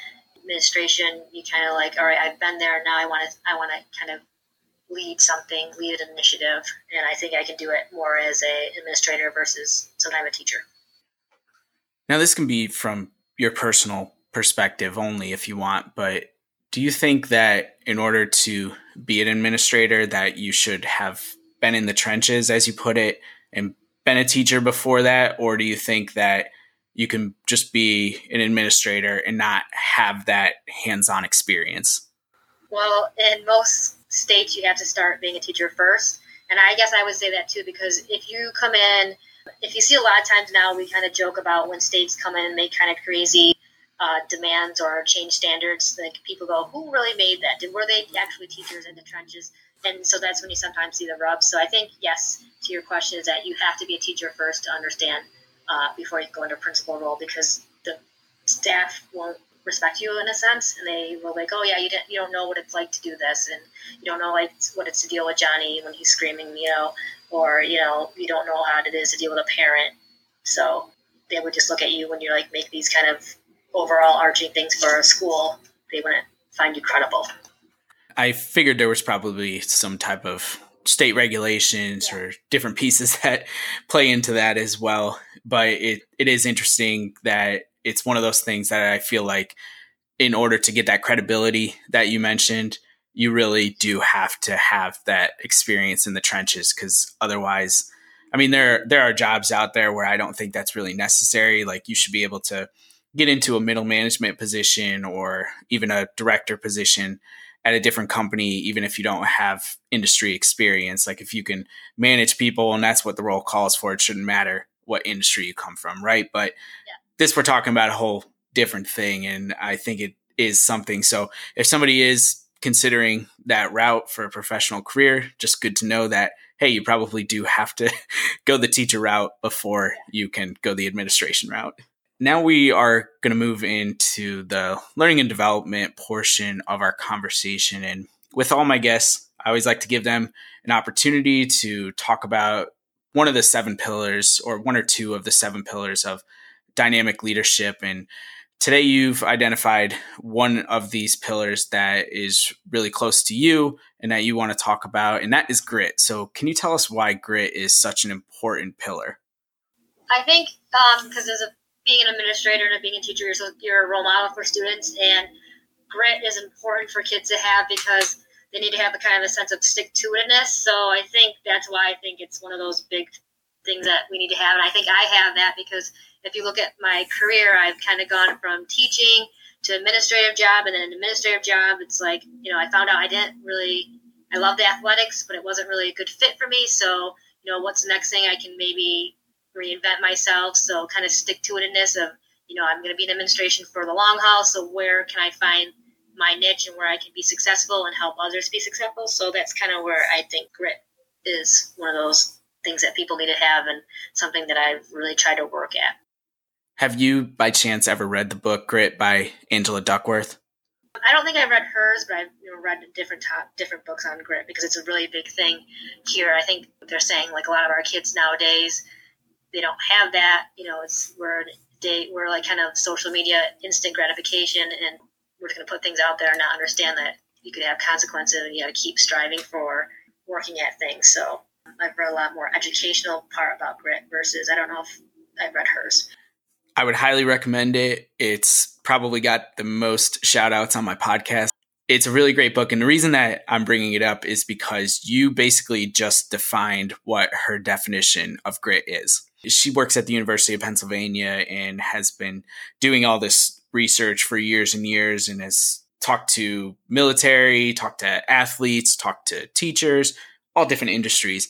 Administration, you kind of like, all right, I've been there. Now I want to, I want to kind of lead something, lead an initiative, and I think I can do it more as a administrator versus sometimes a teacher. Now, this can be from your personal perspective only if you want, but do you think that in order to be an administrator that you should have been in the trenches as you put it and been a teacher before that or do you think that you can just be an administrator and not have that hands-on experience? Well, in most states you have to start being a teacher first. And I guess I would say that too because if you come in if you see a lot of times now we kind of joke about when states come in and make kind of crazy uh, demands or change standards. Like people go, who really made that? Did were they actually teachers in the trenches? And so that's when you sometimes see the rub So I think yes, to your question is that you have to be a teacher first to understand uh, before you go into principal role because the staff won't respect you in a sense, and they will like, oh yeah, you don't you don't know what it's like to do this, and you don't know like what it's to deal with Johnny when he's screaming, you know, or you know you don't know how it is to deal with a parent. So they would just look at you when you're like make these kind of overall arching things for a school, they wouldn't find you credible. I figured there was probably some type of state regulations yeah. or different pieces that play into that as well. But it, it is interesting that it's one of those things that I feel like in order to get that credibility that you mentioned, you really do have to have that experience in the trenches because otherwise, I mean, there there are jobs out there where I don't think that's really necessary. Like you should be able to get into a middle management position or even a director position at a different company, even if you don't have industry experience. Like if you can manage people and that's what the role calls for, it shouldn't matter what industry you come from, right? But yeah. this we're talking about a whole different thing, and I think it is something. So if somebody is considering that route for a professional career, just good to know that hey, you probably do have to go the teacher route before you can go the administration route now we are going to move into the learning and development portion of our conversation. And with all my guests, I always like to give them an opportunity to talk about one of the seven pillars or one or two of the seven pillars of dynamic leadership. And today you've identified one of these pillars that is really close to you and that you want to talk about, and that is grit. So, can you tell us why grit is such an important pillar? I think because um, a being an administrator and being a teacher, you're, you're a role model for students, and grit is important for kids to have because they need to have a kind of a sense of stick to itness. So I think that's why I think it's one of those big things that we need to have, and I think I have that because if you look at my career, I've kind of gone from teaching to administrative job, and then an administrative job. It's like you know I found out I didn't really I love the athletics, but it wasn't really a good fit for me. So you know what's the next thing I can maybe reinvent myself. So kind of stick to itness of, you know, I'm going to be in administration for the long haul. So where can I find my niche and where I can be successful and help others be successful? So that's kind of where I think grit is one of those things that people need to have and something that I've really tried to work at. Have you, by chance, ever read the book Grit by Angela Duckworth? I don't think I've read hers, but I've you know, read different top, different books on grit because it's a really big thing here. I think they're saying like a lot of our kids nowadays they don't have that. You know, it's we're we're like kind of social media instant gratification, and we're just going to put things out there and not understand that you could have consequences, and you to keep striving for working at things. So I've read a lot more educational part about grit versus I don't know if I've read hers. I would highly recommend it. It's probably got the most shout outs on my podcast. It's a really great book. And the reason that I'm bringing it up is because you basically just defined what her definition of grit is she works at the University of Pennsylvania and has been doing all this research for years and years and has talked to military, talked to athletes, talked to teachers, all different industries.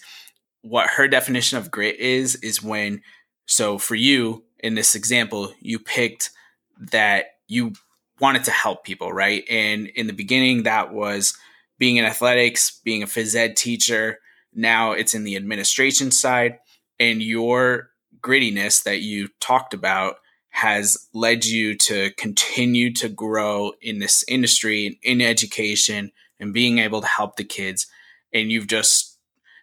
What her definition of grit is, is when, so for you in this example, you picked that you wanted to help people, right? And in the beginning, that was being in athletics, being a phys ed teacher. Now it's in the administration side and your grittiness that you talked about has led you to continue to grow in this industry in education and being able to help the kids and you've just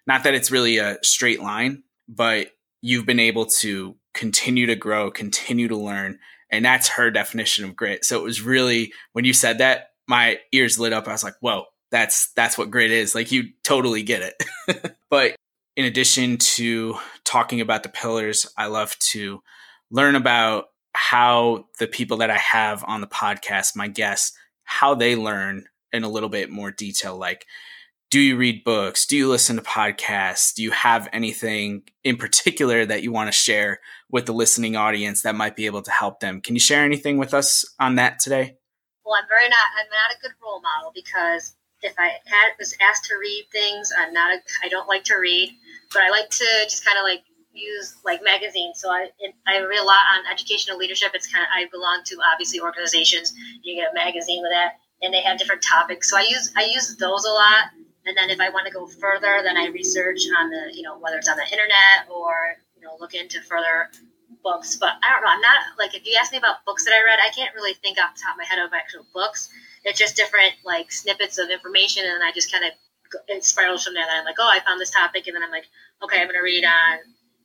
not that it's really a straight line but you've been able to continue to grow continue to learn And that's her definition of grit. So it was really, when you said that, my ears lit up. I was like, whoa, that's that's what grit is. Like you totally get it. but in addition to talking about the pillars, I love to learn about how the people that I have on the podcast, my guests, how they learn in a little bit more detail. Like, do you read books? Do you listen to podcasts? Do you have anything in particular that you want to share with the listening audience that might be able to help them? Can you share anything with us on that today? Well, I'm very not. I'm not a good role model because if I had was asked to read things, I'm not. A, I don't like to read, but I like to just kind of like use like magazines. So I I read a lot on educational leadership. It's kind of I belong to obviously organizations. You get a magazine with that, and they have different topics. So I use I use those a lot. And then if I want to go further, then I research on the you know whether it's on the internet or you know look into further books. But I don't know. I'm not like if you ask me about books that I read, I can't really think off the top of my head of actual books. It's just different like snippets of information, and I just kind of it spirals from there. And I'm like, oh, I found this topic, and then I'm like, okay, I'm to read on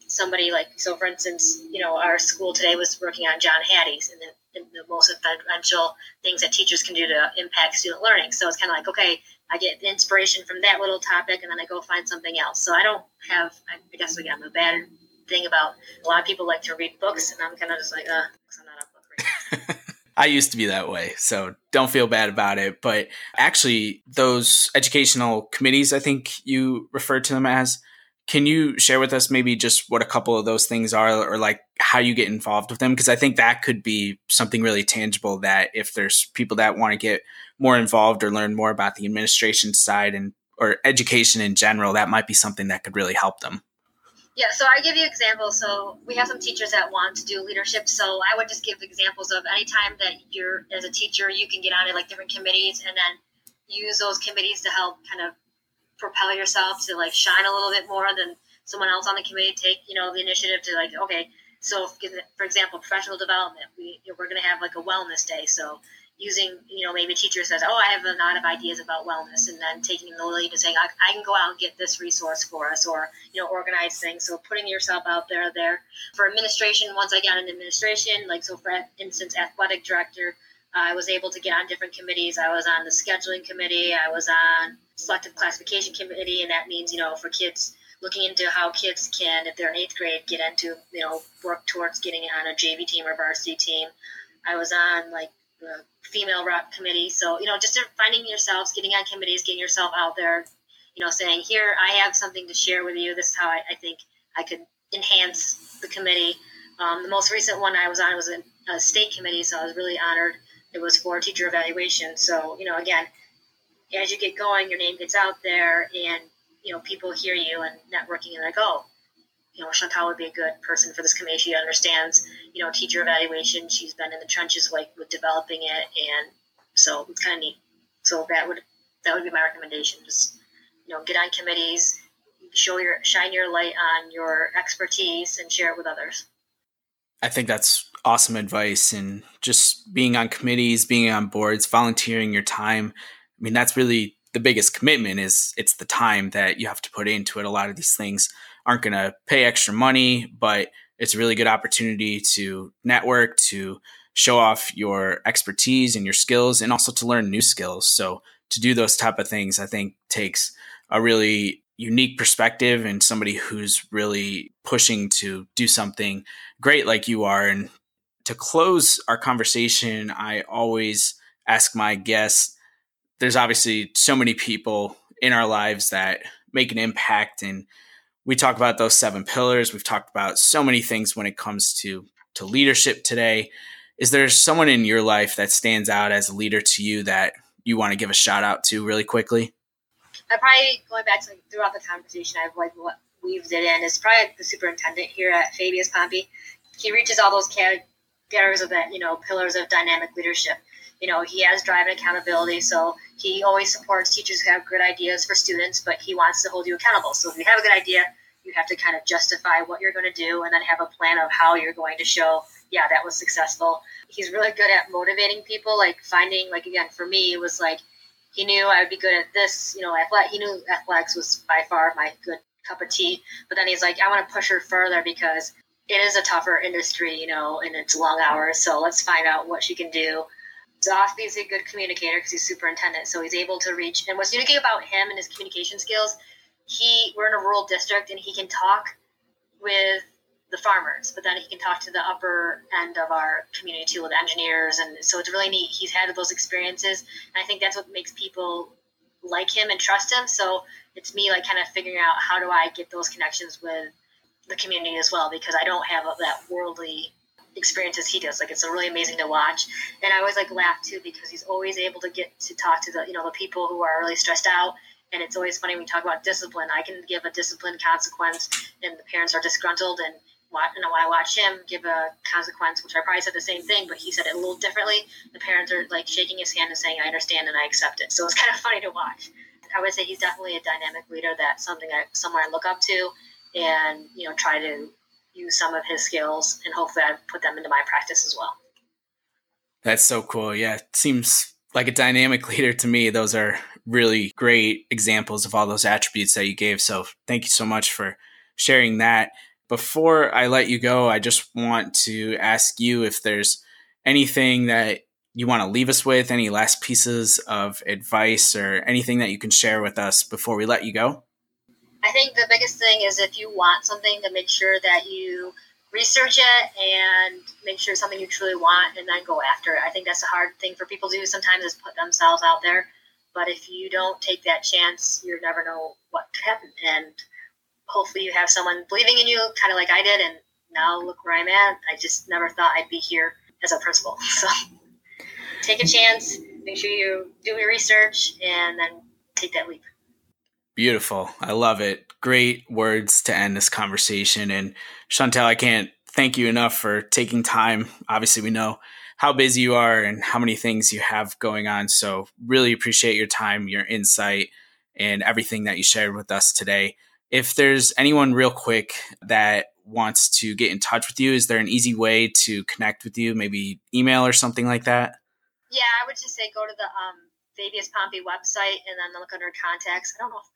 somebody like so. For instance, you know, our school today was working on John Hattie's and the, and the most influential things that teachers can do to impact student learning. So it's kind of like, okay, I get inspiration from that little topic, and then I go find something else. So I don't have, I guess again, I'm a bad thing about a lot of people like to read books, and I'm kind of just like, uh, I'm not a book reader. I used to be that way, so don't feel bad about it. But actually, those educational committees, I think you referred to them as, can you share with us maybe just what a couple of those things are or like how you get involved with them? Because I think that could be something really tangible that if there's people that want to get more involved or learn more about the administration side and or education in general, that might be something that could really help them. Yeah, so I give you examples. So we have some teachers that want to do leadership. So I would just give examples of anytime that you're as a teacher, you can get on like different committees and then use those committees to help kind of propel yourself to like shine a little bit more than someone else on the committee. Take you know the initiative to like okay, so for example, professional development. We we're going to have like a wellness day. So using, you know, maybe teacher says, oh, I have a lot of ideas about wellness, and then taking the lead and saying, I, I, can go out and get this resource for us, or, you know, organize things. So putting yourself out there there. For administration, once I got in administration, like, so for instance, athletic director, I was able to get on different committees. I was on the scheduling committee, I was on selective classification committee, and that means, you know, for kids, looking into how kids can, if they're in eighth grade, get into, you know, work towards getting on a JV team or varsity team. I was on like the female rep committee. So, you know, just finding yourselves, getting on committees, getting yourself out there, you know, saying, here, I have something to share with you. This is how I, I think I could enhance the committee. Um, the most recent one I was on was a, a state committee, so I was really honored. It was for teacher evaluation. So, you know, again, as you get going, your name gets out there and, you know, people hear you and networking and like, oh, you know, Chantal would be a good person for this committee. She understands, you know, teacher evaluation. She's been in the trenches, like with developing it, and so it's kind of neat. So that would that would be my recommendation. Just you know, get on committees, show your shine your light on your expertise, and share it with others. I think that's awesome advice, and just being on committees, being on boards, volunteering your time. I mean, that's really the biggest commitment. Is it's the time that you have to put into it. A lot of these things aren't going to pay extra money, but it's a really good opportunity to network, to show off your expertise and your skills, and also to learn new skills. So to do those type of things, I think takes a really unique perspective and somebody who's really pushing to do something great like you are. And to close our conversation, I always ask my guests, there's obviously so many people in our lives that make an impact and we talk about those seven pillars. We've talked about so many things when it comes to to leadership today. Is there someone in your life that stands out as a leader to you that you want to give a shout out to really quickly? I probably going back to throughout the conversation, I've like what weaved it in is probably the superintendent here at Fabius Pompey. He reaches all those categories of that, you know, pillars of dynamic leadership. You know, he has drive and accountability, so he always supports teachers who have good ideas for students, but he wants to hold you accountable. So if you have a good idea, you have to kind of justify what you're going to do and then have a plan of how you're going to show, yeah, that was successful. He's really good at motivating people, like finding, like, again, for me, it was like he knew I would be good at this, you know, athletic, he knew athletics was by far my good cup of tea. But then he's like, I want to push her further because it is a tougher industry, you know, and it's long hours. So let's find out what she can do. Zosby is a good communicator because he's superintendent, so he's able to reach. And what's unique about him and his communication skills, he we're in a rural district and he can talk with the farmers, but then he can talk to the upper end of our community too with engineers, and so it's really neat. He's had those experiences, and I think that's what makes people like him and trust him. So it's me like kind of figuring out how do I get those connections with the community as well because I don't have that worldly experience as he does. Like it's really amazing to watch, and I always like laugh too because he's always able to get to talk to the you know the people who are really stressed out. And it's always funny when we talk about discipline. I can give a discipline consequence, and the parents are disgruntled, and you know, I watch him give a consequence, which I probably said the same thing, but he said it a little differently. The parents are like shaking his hand and saying, "I understand and I accept it." So it's kind of funny to watch. I would say he's definitely a dynamic leader. That's something I somewhere I look up to, and you know, try to use some of his skills and hopefully I put them into my practice as well. That's so cool. Yeah, it seems like a dynamic leader to me. Those are really great examples of all those attributes that you gave. So thank you so much for sharing that. Before I let you go, I just want to ask you if there's anything that you want to leave us with, any last pieces of advice or anything that you can share with us before we let you go. I think the biggest thing is if you want something to make sure that you research it and make sure it's something you truly want and then go after it. I think that's a hard thing for people to do sometimes is put themselves out there. But if you don't take that chance, you never know what could happen. And hopefully you have someone believing in you, kind of like I did. And now look where I'm at. I just never thought I'd be here as a principal. So take a chance, make sure you do your research, and then take that leap. Beautiful. I love it. Great words to end this conversation. And Chantel, I can't thank you enough for taking time. Obviously, we know how busy you are and how many things you have going on. So, really appreciate your time, your insight, and everything that you shared with us today. If there's anyone real quick that wants to get in touch with you, is there an easy way to connect with you? Maybe email or something like that? Yeah, I would just say go to the um, Fabius Pompey website and then look under contacts. I don't know if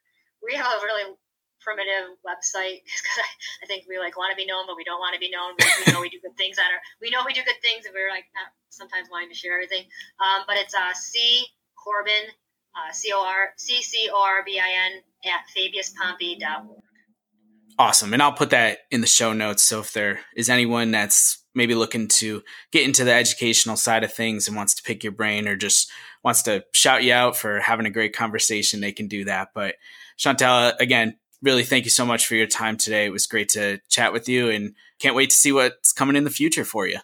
we have a really primitive website because I, I, think we like want to be known, but we don't want to be known. We, we know we do good things on our. We know we do good things, and we're like not sometimes wanting to share everything. Um, but it's uh, C Corbin, uh, C O R C C O R B I N at fabiuspompey.org. Awesome, and I'll put that in the show notes. So if there is anyone that's maybe looking to get into the educational side of things and wants to pick your brain or just wants to shout you out for having a great conversation, they can do that. But Chantel, again, really thank you so much for your time today. It was great to chat with you and can't wait to see what's coming in the future for you.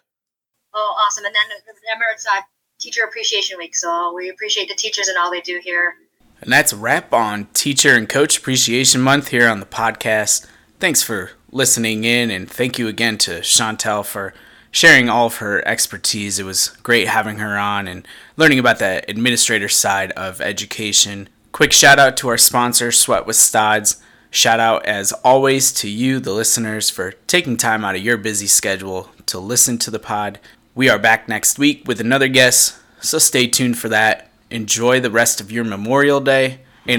Oh, awesome. And then remember, it's uh, Teacher Appreciation Week. So we appreciate the teachers and all they do here. And that's a wrap on Teacher and Coach Appreciation Month here on the podcast. Thanks for listening in, and thank you again to Chantel for sharing all of her expertise. It was great having her on and learning about the administrator side of education. Quick shout out to our sponsor, Sweat with Stods. Shout out, as always, to you, the listeners, for taking time out of your busy schedule to listen to the pod. We are back next week with another guest, so stay tuned for that. Enjoy the rest of your Memorial Day.